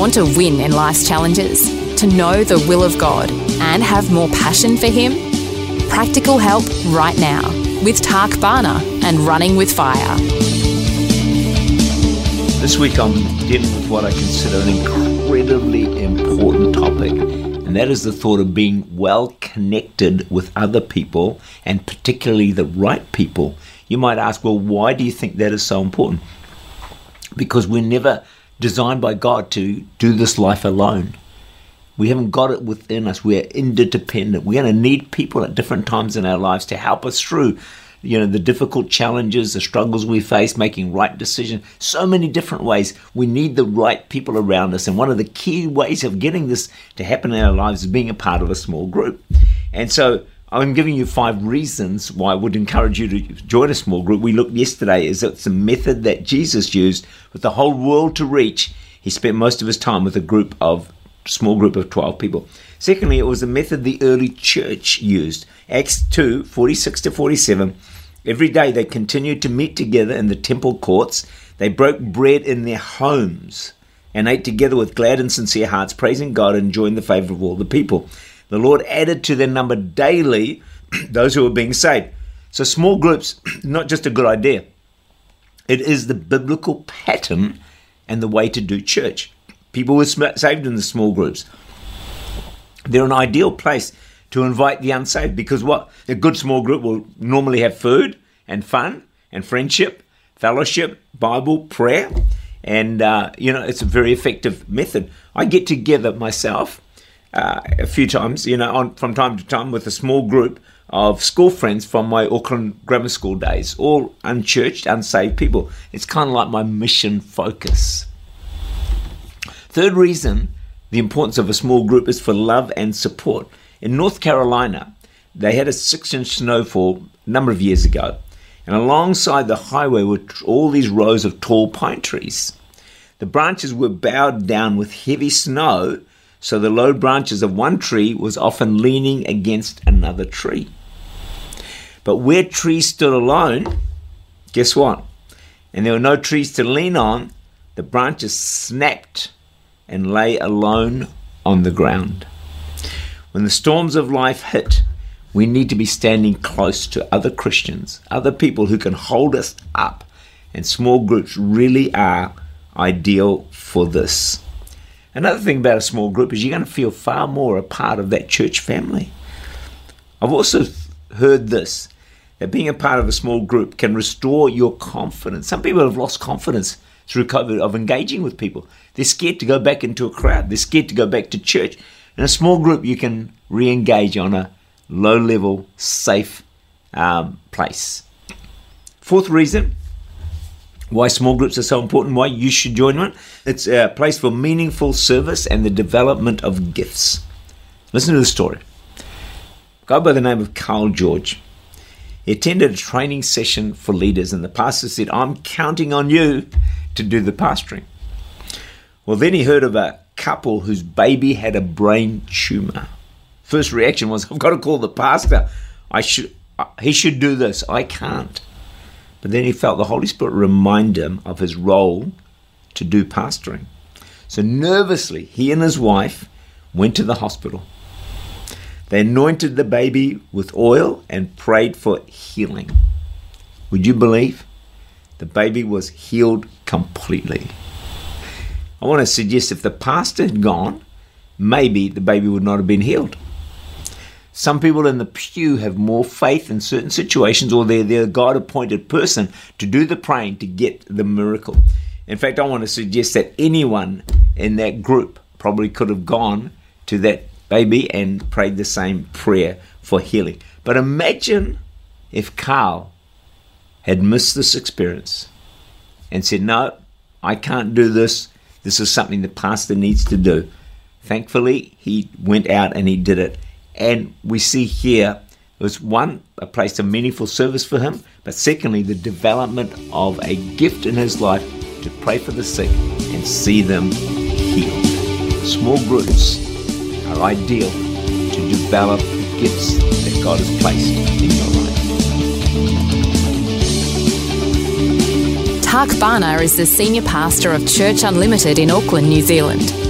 Want to win in life's challenges? To know the will of God and have more passion for Him? Practical help right now with Tak Bhana and Running with Fire. This week I'm dealing with what I consider an incredibly important topic, and that is the thought of being well connected with other people and particularly the right people. You might ask, well, why do you think that is so important? Because we're never designed by God to do this life alone. We haven't got it within us. We're interdependent. We're going to need people at different times in our lives to help us through, you know, the difficult challenges, the struggles we face, making right decisions. So many different ways. We need the right people around us. And one of the key ways of getting this to happen in our lives is being a part of a small group. And so I'm giving you five reasons why I would encourage you to join a small group. We looked yesterday is it's a method that Jesus used with the whole world to reach. He spent most of his time with a group of small group of 12 people. Secondly, it was a method the early church used. Acts 2, 46 to 47. Every day they continued to meet together in the temple courts. They broke bread in their homes and ate together with glad and sincere hearts, praising God and enjoying the favor of all the people the Lord added to their number daily those who were being saved. So, small groups, not just a good idea, it is the biblical pattern and the way to do church. People were saved in the small groups. They're an ideal place to invite the unsaved because what? A good small group will normally have food and fun and friendship, fellowship, Bible, prayer. And, uh, you know, it's a very effective method. I get together myself uh, a few times, you know, on, from time to time with a small group of school friends from my Auckland grammar school days, all unchurched, unsaved people. It's kind of like my mission focus. Third reason the importance of a small group is for love and support. In North Carolina, they had a six inch snowfall a number of years ago, and alongside the highway were all these rows of tall pine trees. The branches were bowed down with heavy snow so the low branches of one tree was often leaning against another tree. But where trees stood alone, guess what? And there were no trees to lean on, the branches snapped and lay alone on the ground. When the storms of life hit, we need to be standing close to other Christians, other people who can hold us up. And small groups really are ideal for this. Another thing about a small group is you're going to feel far more a part of that church family. I've also heard this that being a part of a small group can restore your confidence. Some people have lost confidence through COVID of engaging with people. They're scared to go back into a crowd, they're scared to go back to church. In a small group, you can re engage on a low level, safe um, place. Fourth reason why small groups are so important, why you should join one. It's a place for meaningful service and the development of gifts. Listen to the story. A guy by the name of Carl George. He attended a training session for leaders, and the pastor said, I'm counting on you to do the pastoring. Well, then he heard of a couple whose baby had a brain tumor. First reaction was, I've got to call the pastor. I should, uh, he should do this. I can't. But then he felt the Holy Spirit remind him of his role to do pastoring. So nervously, he and his wife went to the hospital. They anointed the baby with oil and prayed for healing. Would you believe? The baby was healed completely. I want to suggest if the pastor had gone, maybe the baby would not have been healed. Some people in the pew have more faith in certain situations, or they're their God appointed person to do the praying to get the miracle. In fact, I want to suggest that anyone in that group probably could have gone to that baby and prayed the same prayer for healing. But imagine if Carl had missed this experience and said, No, I can't do this. This is something the pastor needs to do. Thankfully, he went out and he did it. And we see here it was one, a place of meaningful service for him, but secondly, the development of a gift in his life to pray for the sick and see them healed. Small groups are ideal to develop the gifts that God has placed in your life. Tak Bhana is the senior pastor of Church Unlimited in Auckland, New Zealand.